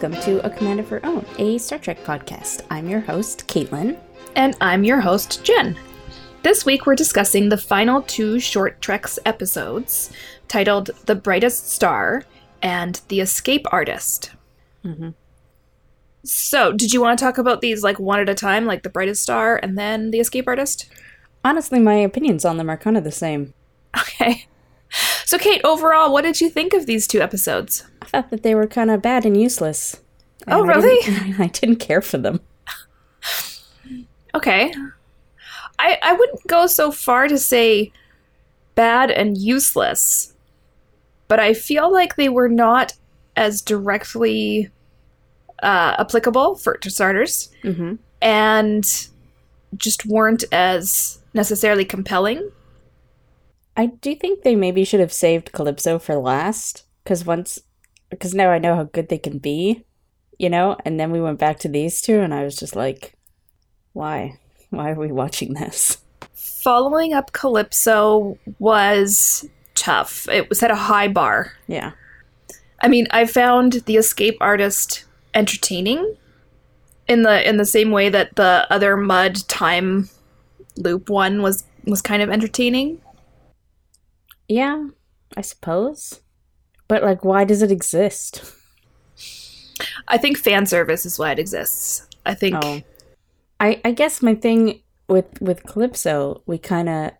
Welcome to A Command of Her Own, a Star Trek podcast. I'm your host, Caitlin. And I'm your host, Jenn. This week we're discussing the final two short treks episodes titled The Brightest Star and The Escape Artist. Mhm. So, did you want to talk about these like one at a time, like The Brightest Star and then The Escape Artist? Honestly, my opinions on them are kind of the same. Okay. So, Cait, overall, what did you think of these two episodes? I thought that they were kind of bad and useless. Oh, And I really? didn't- I didn't care for them. Okay. I I wouldn't go so far to say bad and useless, but I feel like they were not as directly uh, applicable for to starters, Mm-hmm. and just weren't as necessarily compelling. I do think they maybe should have saved Calypso for last, because once, because now I know how good they can be, you know. And then we went back to these two, and I was just like, why? Why are we watching this? Following up Calypso was tough. It was at a high bar. Yeah. I mean, I found the escape artist entertaining in the in the same way that the other Mudd time loop one was was kind of entertaining. Yeah, I suppose. But like, why does it exist? I think fan service is why it exists. I think Oh, I I guess my thing with with Calypso, we kind of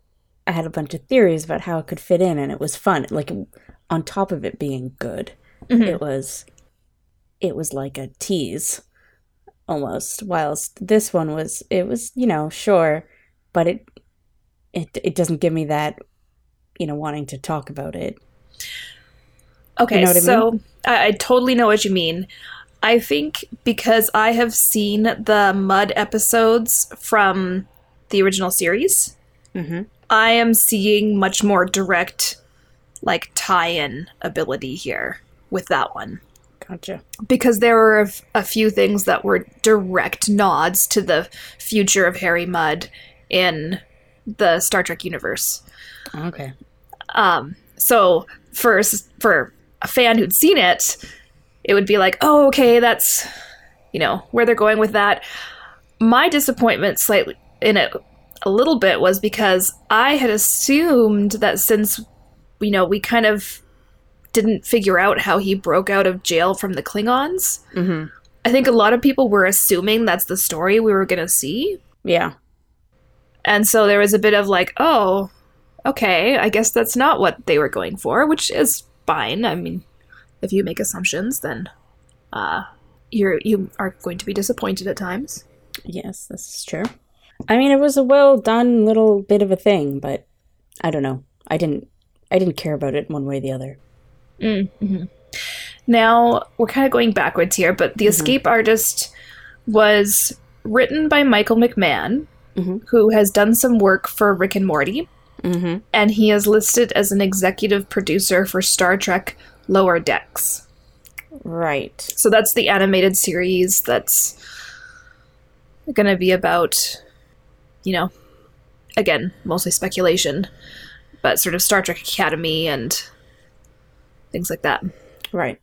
I had a bunch of theories about how it could fit in, and it was fun. Like on top of it being good, Mhm. it was it was like a tease almost. Whilst this one was it was you know sure, but it it it doesn't give me that you know wanting to talk about it. Okay, You know what I so I, I totally know what you mean. I think because I have seen the Mudd episodes from the original series, Mm-hmm. I am seeing much more direct like tie-in ability here with that one. Gotcha. because there were a, few things that were direct nods to the future of Harry Mudd in the Star Trek universe. Okay. Um, so for s- for a fan who'd seen it, it would be like, oh, okay, that's you know where they're going with that. My disappointment slightly in it a little bit was because I had assumed that since you know we kind of didn't figure out how he broke out of jail from the Klingons. Mm-hmm. I think a lot of people were assuming that's the story we were going to see. Yeah. And so there was a bit of like, oh, okay, I guess that's not what they were going for, which is fine. I mean, if you make assumptions, then uh, you're you are going to be disappointed at times. Yes, this is true. I mean, it was a well done little bit of a thing, but I don't know. I didn't. I didn't care about it one way or the other. Mm-hmm. Now we're kind of going backwards here, but the escape artist was written by Michael McMahan, Mhm. who has done some work for Rick and Morty. Mm-hmm. and he is listed as an executive producer for Star Trek Lower Decks. Right. So that's the animated series that's going to be about, you know, again, mostly speculation, but sort of Star Trek Academy and things like that. Right.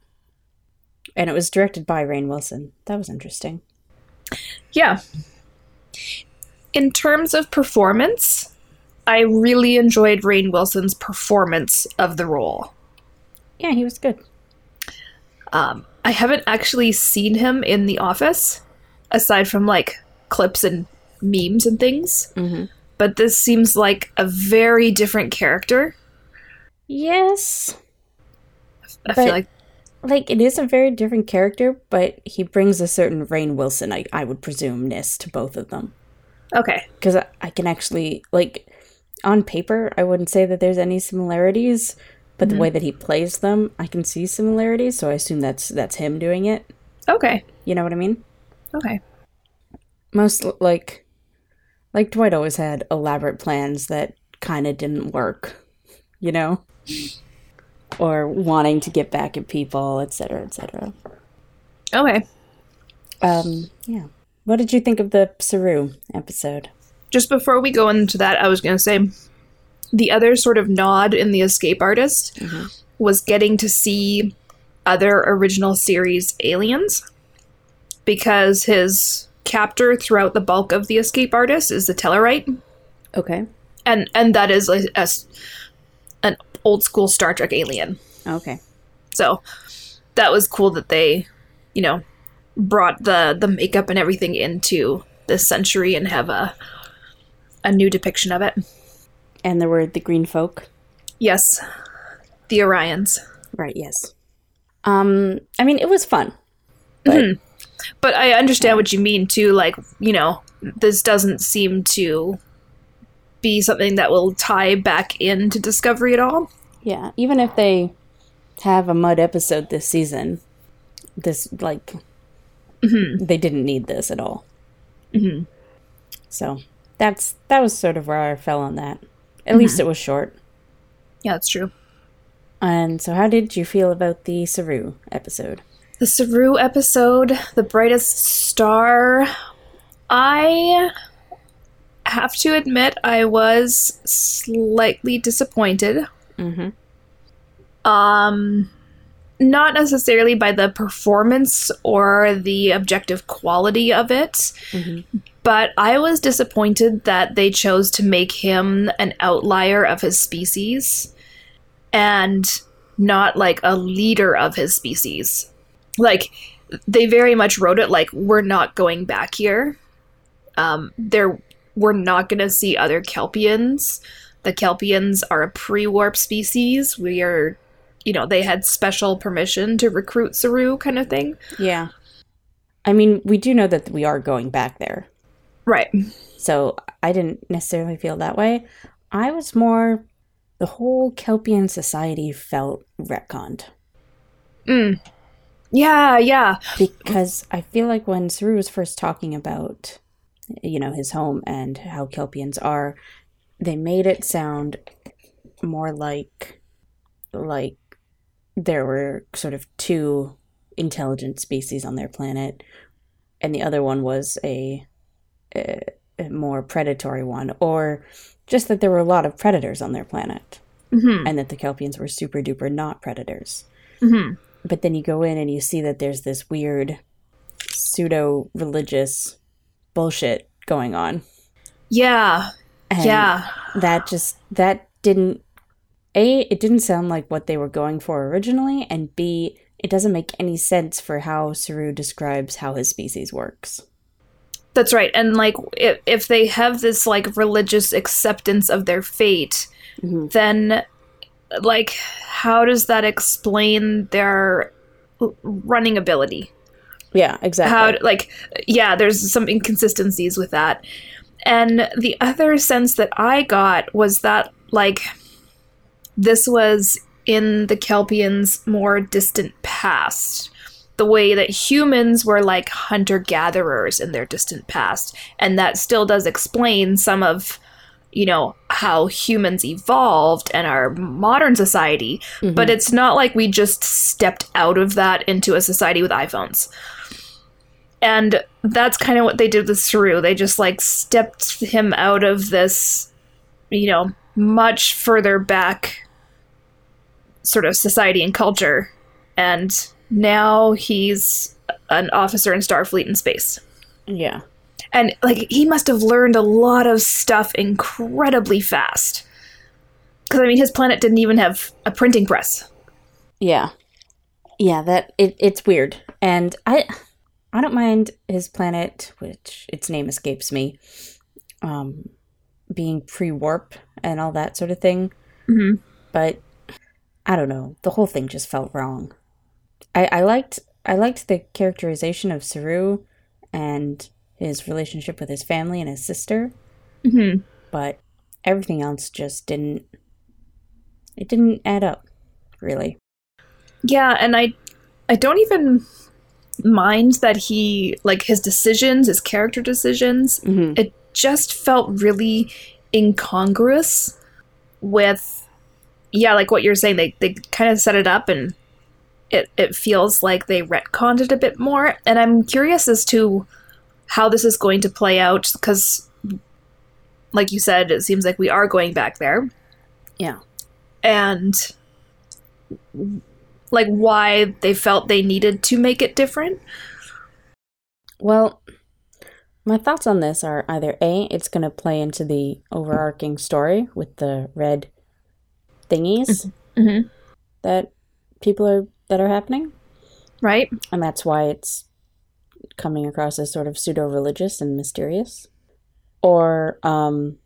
And it was directed by Rainn Wilson. That was interesting. Yeah. In terms of performance, I really enjoyed Rainn Wilson's performance of the role. Yeah, he was good. Um, I haven't actually seen him in The Office, aside from like clips and memes and things. Mm-hmm. But this seems like a very different character. Yes. I But- feel like, Like, it is a very different character, but he brings a certain Rainn Wilson, I, I would presume, ness to both of them. okay, Because I, I can actually, like, on paper, I wouldn't say that there's any similarities, but the way that he plays them, I can see similarities, so I assume that's that's him doing it. okay, You know what I mean? okay. most like like Dwight always had elaborate plans that kind of didn't work, you know, or wanting to get back at people, etc., etc. Okay. Um, yeah. What did you think of the Saru episode? Just before we go into that, I was going to say the other sort of nod in The Escape Artist mm-hmm. was getting to see other original series aliens because his captor throughout the bulk of the escape artist is the Tellarite, Okay. and and that is a, a an old school Star Trek alien. Okay. So that was cool that they, you know, brought the the makeup and everything into this century and have a a new depiction of it. And there were the green folk. Yes, the Orions. Right, yes. Um, I mean, it was fun. But I understand what you mean too. Like, you know, this doesn't seem to be something that will tie back into Discovery at all. Yeah, even if they have a Mudd episode this season, this, like, they didn't need this at all. Mm-hmm. So that's that was sort of where I fell on that. At least it was short. Yeah, that's true. And so, how did you feel about the Saru episode? The Saru episode, The Brightest Star. I have to admit, I was slightly disappointed. Mm-hmm. Um, not necessarily by the performance or the objective quality of it, Mm-hmm. But I was disappointed that they chose to make him an outlier of his species and not like a leader of his species. Like, they very much wrote it like, we're not going back here. Um, there, we're not going to see other Kelpians. The Kelpians are a pre warp species. We are, you know, they had special permission to recruit Saru, kind of thing. Yeah. I mean, we do know that we are going back there. Right. So I didn't necessarily feel that way. I was more the whole Kelpian society felt retconned. Mm. Yeah, yeah. Because I feel like when Saru was first talking about, you know, his home and how Kelpians are, they made it sound more like, like there were sort of two intelligent species on their planet, and the other one was a, more predatory one, or just that there were a lot of predators on their planet, Mm-hmm. and that the Kelpians were super duper not predators Mm-hmm. but then you go in and you see that there's this weird pseudo religious bullshit going on Yeah, and yeah. that just that didn't a it didn't sound like what they were going for originally and b it doesn't make any sense for how saru describes how his species works That's right. And like, if, if they have this like religious acceptance of their fate, Mhm. then like, how does that explain their running ability? yeah exactly how like yeah there's some inconsistencies with that and the other sense that i got was that like this was in the kelpians more distant past the way that humans were like hunter gatherers in their distant past and that still does explain some of you know how humans evolved and our modern society mm-hmm. but it's not like we just stepped out of that into a society with iphones and that's kind of what they did with Saru. They just like stepped him out of this, you know, much further back sort of society and culture. And now he's an officer in Starfleet in space. yeah And like he must have learned a lot of stuff incredibly fast. Because I mean, his planet didn't even have a printing press. Yeah. Yeah, that it, it's weird. And I I don't mind his planet, which its name escapes me, um being pre-warp and all that sort of thing. Mm-hmm. But I don't know. The whole thing just felt wrong. I, I liked I liked the characterization of Saru and his relationship with his family and his sister, Mm-hmm. but everything else just didn't it didn't add up, really. Yeah, and I I don't even mind that he like his decisions, his character decisions, Mm-hmm. it just felt really incongruous with yeah, like what you're saying, they they kind of set it up and it it feels like they retconned it a bit more. And I'm curious as to how this is going to play out because like you said, it seems like we are going back there Yeah. and like why they felt they needed to make it different. Well, my thoughts on this are either A, it's going to play into the overarching story with the red thingies Mm-hmm. that people are that are happening, Right? and that's why it's coming across as sort of pseudo-religious and mysterious. Or um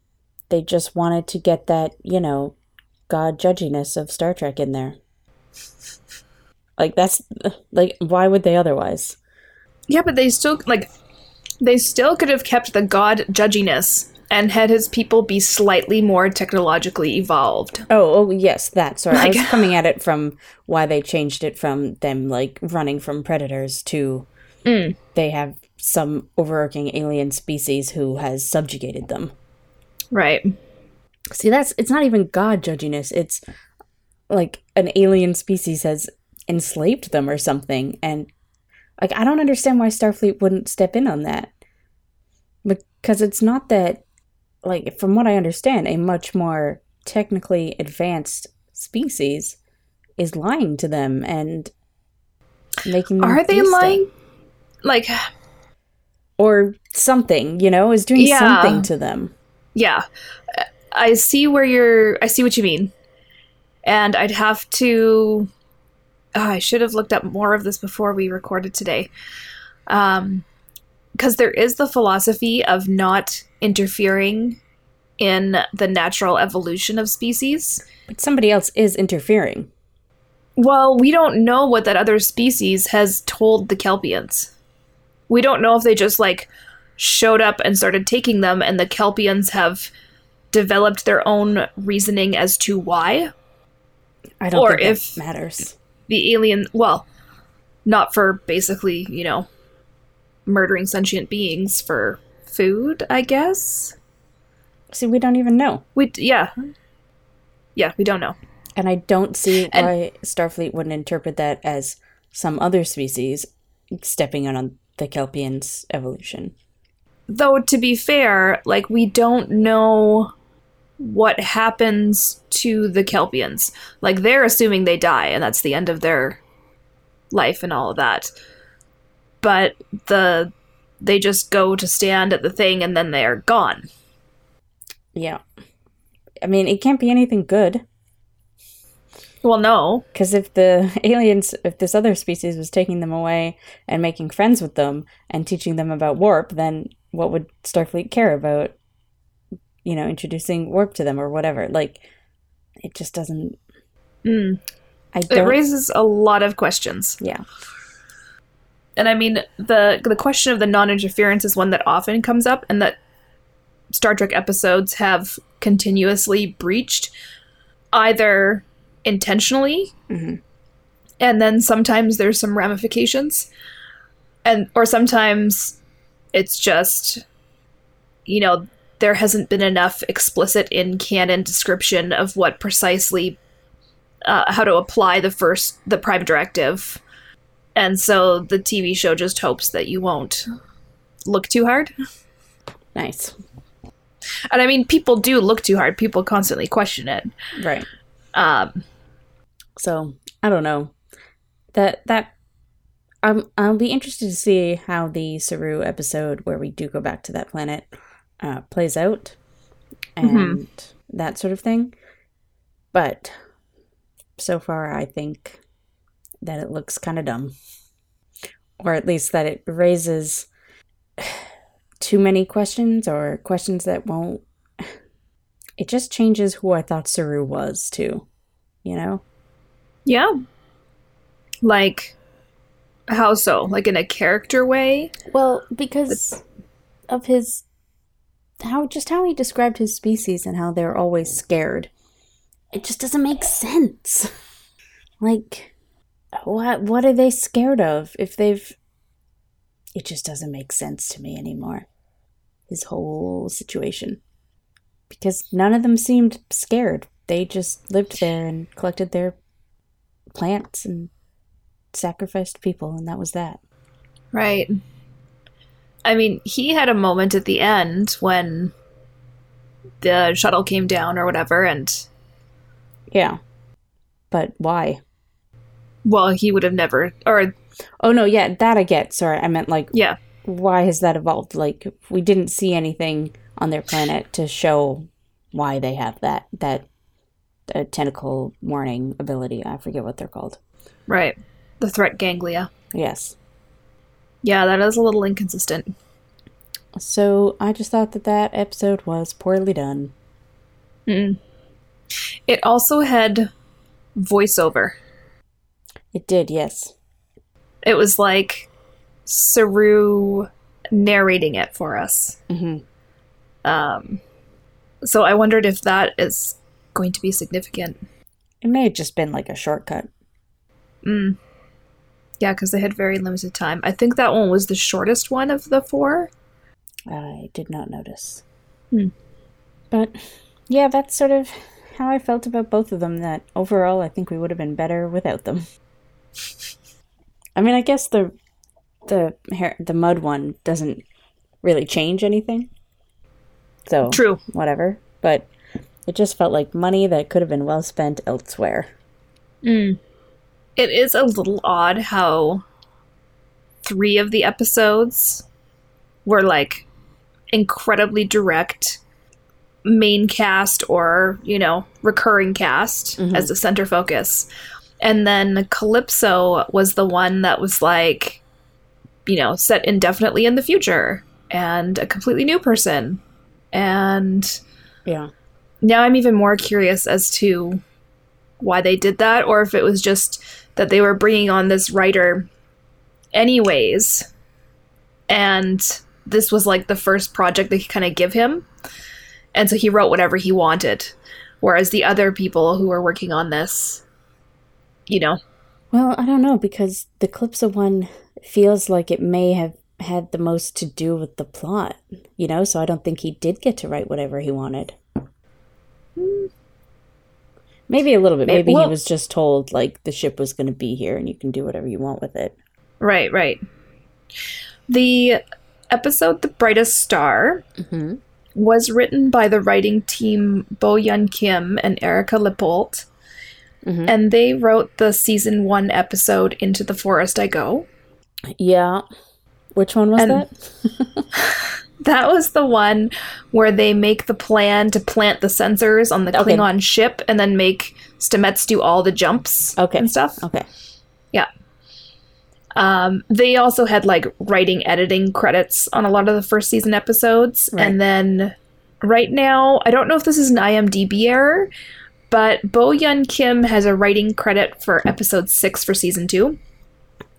they just wanted to get that, you know, god judginess of Star Trek in there. Like that's like why would they otherwise? Yeah, but they still like they still could have kept the god judginess and had his people be slightly more technologically evolved. Oh, oh yes, that. Sorry, I Like- was coming at it from why they changed it from them like running from predators to Mm. they have some overarching alien species who has subjugated them. Right. See, that's it's not even god judginess. It's like an alien species has enslaved them or something, and like I don't understand why Starfleet wouldn't step in on that. Because it's not that, like, from what I understand, a much more technically advanced species is lying to them and making them. Are they stuff. lying? Like or something? You know, is doing Yeah. something to them. yeah. I see where you're I see what you mean. And I'd have to oh, I should have looked up more of this before we recorded today. Um because there is the philosophy of not interfering in the natural evolution of species. But somebody else is interfering. Well, we don't know what that other species has told the Kelpians. We don't know if they just like showed up and started taking them and the Kelpians have developed their own reasoning as to why I don't Or think if- matters. the alien well, not for basically, you know, murdering sentient beings for food, I guess. See, we don't even know. We d- yeah. Yeah, we don't know. And I don't see And- why Starfleet wouldn't interpret that as some other species stepping in on the Kelpians' evolution. though to be fair like we don't know what happens to the kelpians like they're assuming they die and that's the end of their life and all of that but the they just go to stand at the thing and then they're gone Yeah. I mean, it can't be anything good. well no Because if the aliens, if this other species was taking them away and making friends with them and teaching them about warp, then what would Starfleet care about, you know, introducing warp to them or whatever? Like, it just doesn't. Mm. I it don't. raises a lot of questions yeah. And i mean the the question of the non-interference is one that often comes up and that star trek episodes have continuously breached either intentionally Mhm. and then sometimes there's some ramifications and or sometimes it's just you know there hasn't been enough explicit in canon description of what precisely uh, how to apply the first the prime directive and so the tv show just hopes that you won't look too hard Nice. and i mean people do look too hard people constantly question it Right. um So I don't know. That that I'm I'll be interested to see how the Saru episode where we do go back to that planet uh, plays out and that sort of thing. But so far, I think that it looks kind of dumb, or at least that it raises too many questions or questions that won't. It just changes who I thought Saru was too, you know. yeah like how so like in a character way Well, because of his how just how he described his species and how they're always scared. It just doesn't make sense. Like what what are they scared of if they've it just doesn't make sense to me anymore. His whole situation. Because none of them seemed scared. They just lived there and collected their plants and sacrificed people and that was that. Right. I mean, he had a moment at the end when the shuttle came down or whatever, and Yeah. But why? Well, he would have never, or Oh no, yeah, that I get. Sorry, I meant like yeah, why has that evolved? Like we didn't see anything on their planet to show why they have that that uh, tentacle warning ability. I forget what they're called. right. The threat ganglia. Yes. Yeah, that is a little inconsistent. So I just thought that that episode was poorly done. Mm. It also had voiceover. It did, yes. It was like Saru narrating it for us. hmm Um, so I wondered if that is going to be significant. It may have just been like a shortcut. Mm. Yeah, because they had very limited time. I think that one was the shortest one of the four. I did not notice. Hmm. But yeah, that's sort of how I felt about both of them. That overall, I think we would have been better without them. I mean, I guess the the hair, the Mudd one doesn't really change anything. So True. whatever. But it just felt like money that could have been well spent elsewhere. Mm. It is a little odd how three of the episodes were like incredibly direct main cast or, you know, recurring cast Mhm. as the center focus. And then Calypso was the one that was like, you know, set indefinitely in the future and a completely new person. And Yeah. now I'm even more curious as to why they did that, or if it was just that they were bringing on this writer anyways, and this was like the first project they could kind of give him, and so he wrote whatever he wanted, whereas the other people who were working on this, you know, Well, I don't know because the Calypso one feels like it may have had the most to do with the plot, you know. So I don't think he did get to write whatever he wanted. Maybe a little bit. Maybe well- he was just told like the ship was going to be here and you can do whatever you want with it. right, right. The episode "The Brightest Star" Mm-hmm. was written by the writing team Bo Yeon Kim and Erika Lippoldt. Mhm. And they wrote the season one episode Into the Forest I Go. Yeah. Which one was And- that? That was the one where they make the plan to plant the sensors on the Okay. Klingon ship and then make Stamets do all the jumps Okay. and stuff. Okay. Yeah. Um, they also had like writing editing credits on a lot of the first season episodes. Right. And then right now, I don't know if this is an IMDb error, but Bo Yeon Kim has a writing credit for episode six for season two,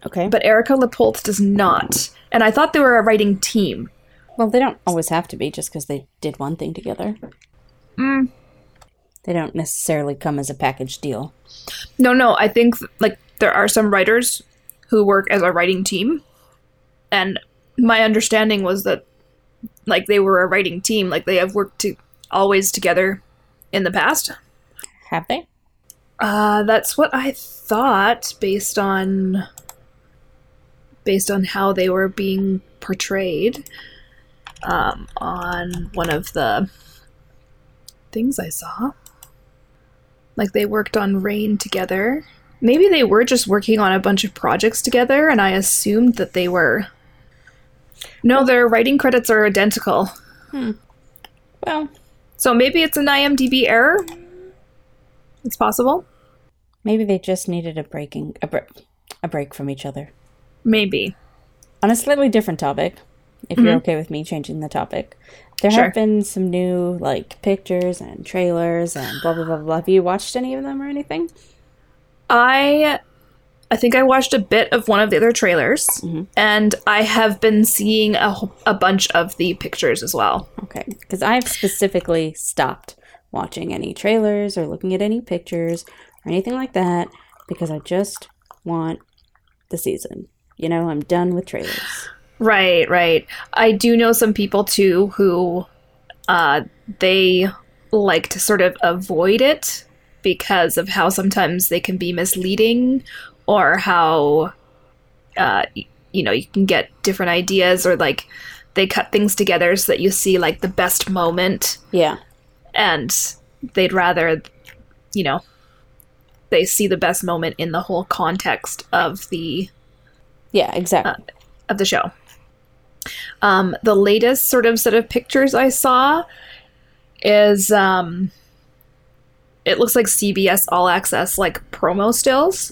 Okay. but Erika Lippoldt does not. And I thought they were a writing team. well, they don't always have to be just because they did one thing together. Mm. They don't necessarily come as a package deal. No, no, I think like there are some writers who work as a writing team. And my understanding was that like they were a writing team, like they have worked to always together in the past. Have they? Uh that's what I thought based on based on how they were being portrayed um on one of the things I saw. Like they worked on Reign together. Maybe they were just working on a bunch of projects together, and I assumed that they were. No, their writing credits are identical. Hmm. Well, So maybe it's an IMDb error. It's possible. maybe they just needed a breaking a, br- a break from each other. Maybe. On a slightly different topic, if you're okay with me changing the topic, there Sure. have been some new like pictures and trailers and blah blah blah blah. Have you watched any of them or anything? I I think I watched a bit of one of the other trailers, Mhm. and I have been seeing a, a bunch of the pictures as well. Okay, because I've specifically stopped watching any trailers or looking at any pictures or anything like that because I just want the season. You know, I'm done with trailers. Right, right. I do know some people too who uh, they like to sort of avoid it because of how sometimes they can be misleading or how uh, you know you can get different ideas or like they cut things together so that you see like the best moment Yeah, and they'd rather you know they see the best moment in the whole context of the Yeah, exactly. of the show. Um, the latest sort of set of pictures I saw is um, it looks like CBS All Access like promo stills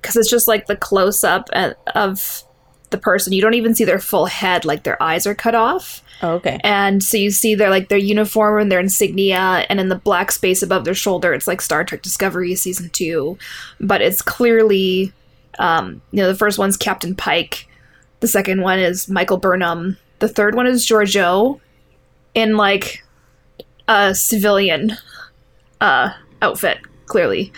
because it's just like the close up of the person. You don't even see their full head; like their eyes are cut off, oh, okay. and so you see their like their uniform and their insignia, and in the black space above their shoulder, it's like Star Trek Discovery season two, but it's clearly, um, you know, the first one's Captain Pike, the second one is Michael Burnham, the third one is Georgiou, in like a civilian uh, outfit, clearly,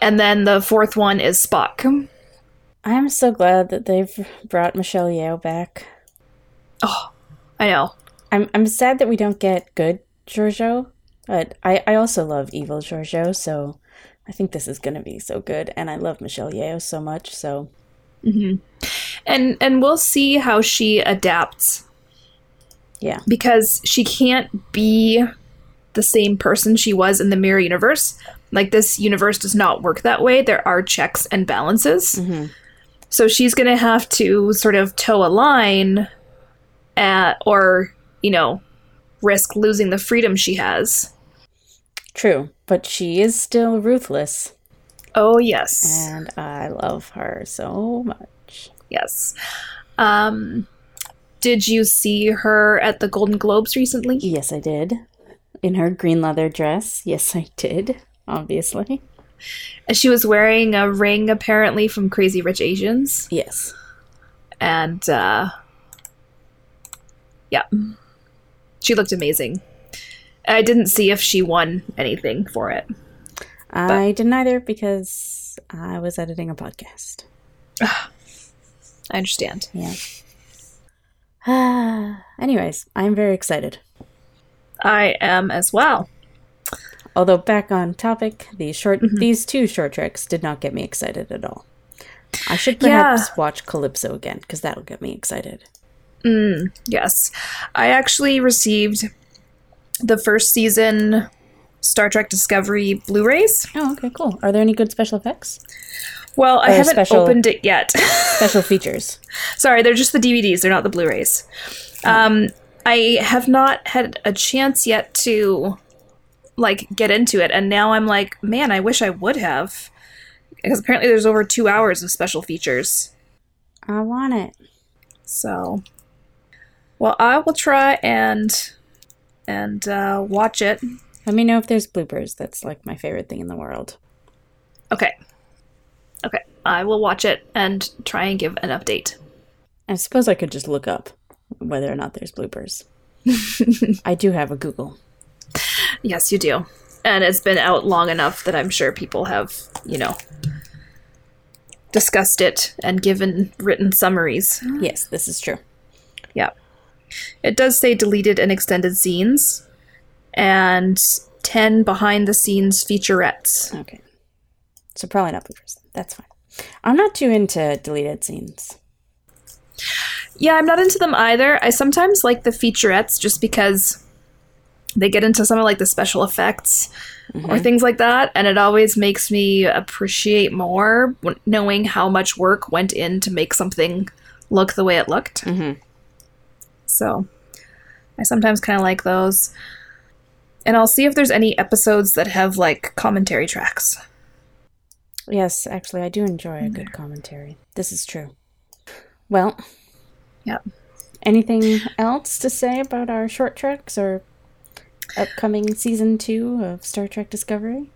and then the fourth one is Spock. I'm so glad that they've brought Michelle Yeoh back. Oh, I know. I'm I'm sad that we don't get good Georgiou, but I I also love evil Georgiou, so I think this is gonna be so good, and I love Michelle Yeoh so much. So Mhm, and and we'll see how she adapts yeah, because she can't be the same person she was in the mirror universe. Like this universe does not work that way. There are checks and balances. Mhm. So she's going to have to sort of toe a line at, or, you know, risk losing the freedom she has. true, but she is still ruthless, Oh, yes. and I love her so much. Yes. Um did you see her at the Golden Globes recently? Yes, I did. In her green leather dress. Yes, I did. Obviously. She was wearing a ring apparently from Crazy Rich Asians. Yes. and uh yeah she looked amazing i didn't see if she won anything for it I didn't either because I was editing a podcast. i understand Yeah. Anyways, I'm very excited. i am as well Although back on topic, these short mm-hmm. these two short treks did not get me excited at all. I should Yeah. perhaps watch Calypso again because that'll get me excited. Mm, yes i actually received the first season star trek discovery blu-rays Oh, okay, cool. Are there any good special effects? well i haven't special- opened it yet Special features. Sorry, they're just the DVDs. They're not the Blu-rays. Um, I have not had a chance yet to like get into it, and now I'm like, man, I wish I would have, because apparently there's over two hours of special features. I want it. So, well, I will try and and uh, watch it. Let me know if there's bloopers. That's like my favorite thing in the world. Okay, okay, I will watch it and try and give an update. I suppose I could just look up whether or not there's bloopers. I do have a Google. Yes, you do. And it's been out long enough that I'm sure people have, you know, discussed it and given written summaries. Yes, this is true. Yeah. It does say deleted and extended scenes and 10 behind the scenes featurettes. Okay. So probably not bloopers. That's fine. I'm not too into deleted scenes. Yeah, I'm not into them either. I sometimes like the featurettes just because they get into some of like the special effects or things like that and it always makes me appreciate more knowing how much work went in to make something look the way it looked. Mhm. So I sometimes kind of like those. And I'll see if there's any episodes that have like commentary tracks. Yes, actually, I do enjoy a good mm. commentary. This is true. Well, Yep. anything else to say about our short treks or upcoming season two of Star Trek Discovery?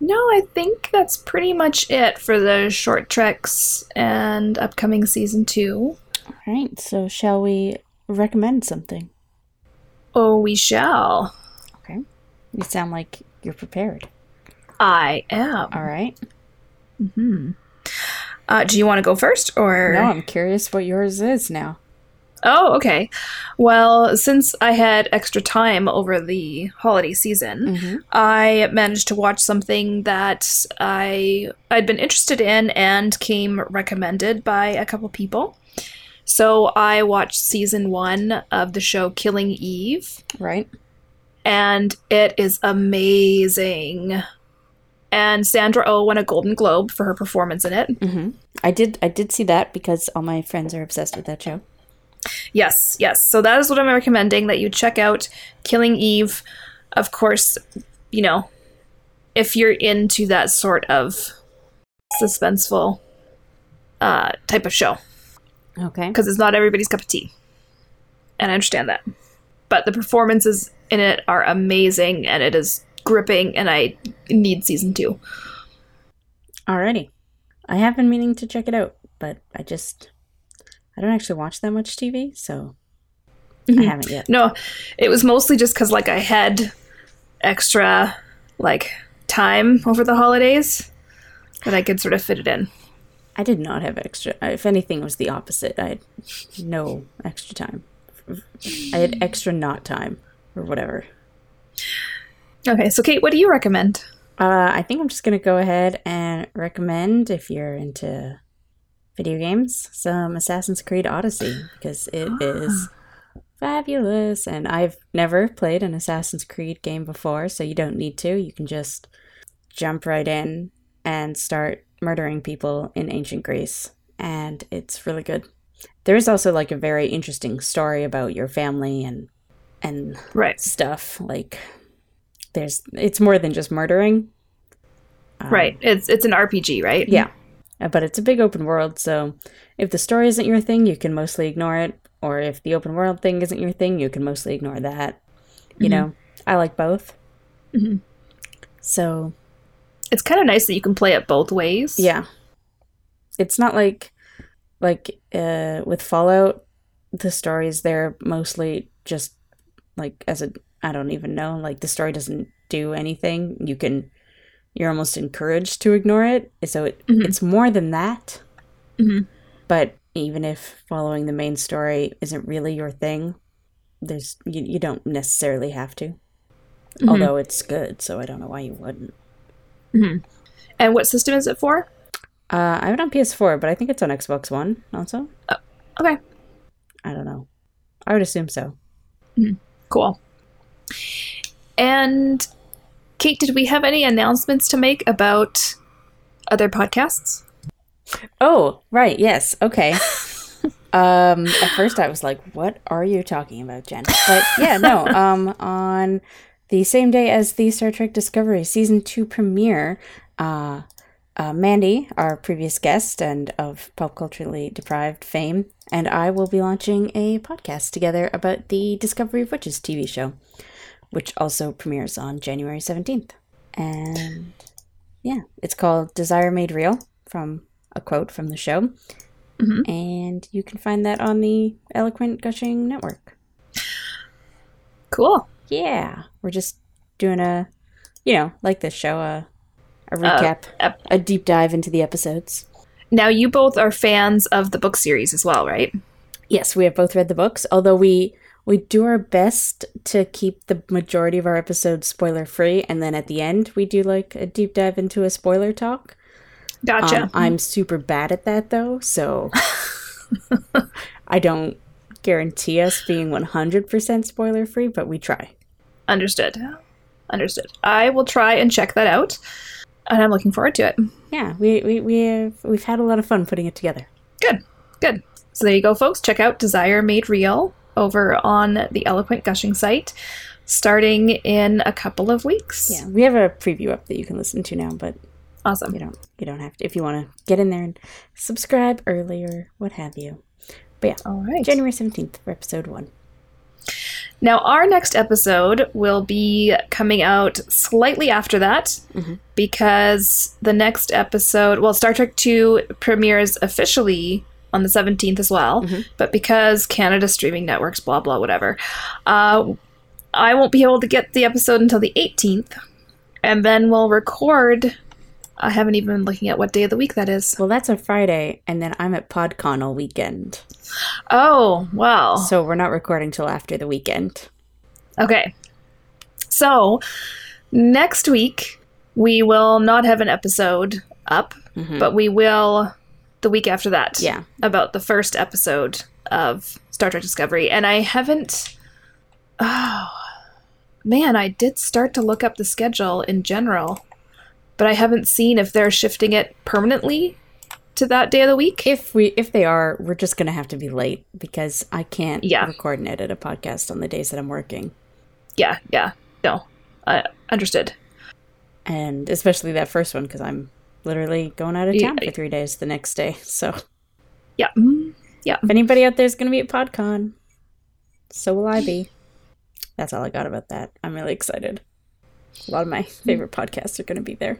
No, I think that's pretty much it for the short treks and upcoming season two. All right, so shall we recommend something? Oh, we shall. Okay. You sound like you're prepared. I am. All right. Uh, do you want to go first, or Now I'm curious what yours is now. Oh, okay. Well, since I had extra time over the holiday season, Mhm. I managed to watch something that I I'd been interested in and came recommended by a couple people. So I watched season 1 of the show Killing Eve Right? and it is amazing. and Sandra Oh won a Golden Globe for her performance in it. hmm I did. I did see that because all my friends are obsessed with that show. Yes, yes. So that is what I'm recommending that you check out Killing Eve. Of course, you know, if you're into that sort of suspenseful uh, type of show, Okay. because it's not everybody's cup of tea. And I understand that. But the performances in it are amazing and it is gripping, and I need season two. Alrighty. I have been meaning to check it out, but I just I don't actually watch that much TV, so I Mhm. haven't yet. No, it was mostly just because, like, I had extra, like, time over the holidays that I could sort of fit it in. I did not have extra. If anything, it was the opposite. I had no extra time. I had extra not time or whatever. Okay, so Cait, what do you recommend? Uh, I think I'm just gonna go ahead and recommend if you're into video games, some Assassin's Creed Odyssey because it is fabulous. And I've never played an Assassin's Creed game before, so you don't need to. You can just jump right in and start murdering people in ancient Greece, and it's really good. There is also like a very interesting story about your family and and Right, stuff like there's it's more than just murdering Um, right. It's it's an RPG, right? yeah Uh, but it's a big open world so if the story isn't your thing you can mostly ignore it or if the open world thing isn't your thing you can mostly ignore that you Mhm. know i like both Mhm. so It's kind of nice that you can play it both ways. yeah it's not like like uh with fallout the stories there mostly just like as a i don't even know like the story doesn't do anything you can you're almost encouraged to ignore it so it, Mhm. it's more than that Mhm. but even if following the main story isn't really your thing there's you, you don't necessarily have to Mhm. although it's good so i don't know why you wouldn't Mhm. And what system is it for? uh i have it on ps4 but i think it's on xbox one also Okay, i don't know i would assume so cool. And Cait, did we have any announcements to make about other podcasts? Oh, right. Yes. Okay. um, at first I was like, "What are you talking about, Jenn?" But yeah, no. Um, on the same day as the Star Trek Discovery season two premiere, uh, uh, Mandi, our previous guest and of pop culturally deprived fame, and I will be launching a podcast together about the Discovery of Witches TV show, which also premieres on January seventeenth. And yeah, it's called Desire Made Real from a quote from the show. Mhm. And you can find that on the Eloquent Gushing Network. Cool. Yeah, we're just doing a, you know, like this show, a, a recap, ep- a deep dive into the episodes. Now, you both are fans of the book series as well, right? Yes, we have both read the books, although we we do our best to keep the majority of our episodes spoiler free, and then at the end we do like a deep dive into a spoiler talk. Gotcha. Um, I'm super bad at that though, so I don't guarantee us being 100% spoiler free, but we try. Understood. Understood. I will try and check that out, and I'm looking forward to it. Yeah, we, we, we have we've had a lot of fun putting it together. Good. Good. So there you go, folks. Check out Desire Made Real over on the Eloquent Gushing site starting in a couple of weeks. Yeah, we have a preview up that you can listen to now, but Awesome. you don't you don't have to if you want to get in there and subscribe early or what have you. But yeah, All right. January 17th for episode 1. Now, our next episode will be coming out slightly after that Mhm. because the next episode, well, Star Trek 2 premieres officially on the 17th as well, Mhm. but because Canada streaming networks, blah, blah, whatever, uh, I won't be able to get the episode until the 18th. And then we'll record. I haven't even been looking at what day of the week that is. Well, that's a Friday and then I'm at PodCon all weekend. Oh, well. So we're not recording till after the weekend. Okay. So, next week, we will not have an episode up, Mhm. but we will the week after that. Yeah. About the first episode of Star Trek Discovery. And I haven't. Oh, man, I did start to look up the schedule in general, but I haven't seen if they're shifting it permanently to that day of the week. If we if they are, we're just gonna have to be late because I can't Yeah. record and edit a podcast on the days that I'm working. Yeah, yeah. No. I understood. And especially that first one because I'm literally going out of Yeah. town for three days the next day. So Yeah. Mm, yeah. if anybody out there is gonna be at PodCon, so will I be. That's all I got about that. I'm really excited. A lot of my favorite podcasts are gonna be there.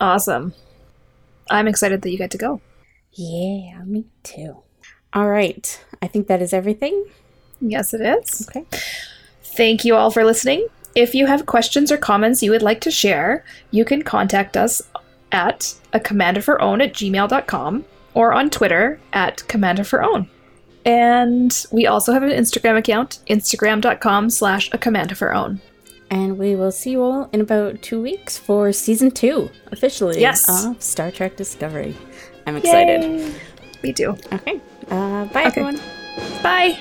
Awesome. I'm excited that you get to go. Yeah, me too. All right. I think that is everything. Yes, it is. Okay. Thank you all for listening. If you have questions or comments you would like to share, you can contact us at a commandofherown at gmail.com or on Twitter at commandofherown. And we also have an Instagram account, instagram.com slash a commandofherown. And we will see you all in about two weeks for season two, officially, Yes. of Star Trek Discovery. I'm excited. Yay! Me too. Okay. Uh, bye, Okay. everyone. Bye.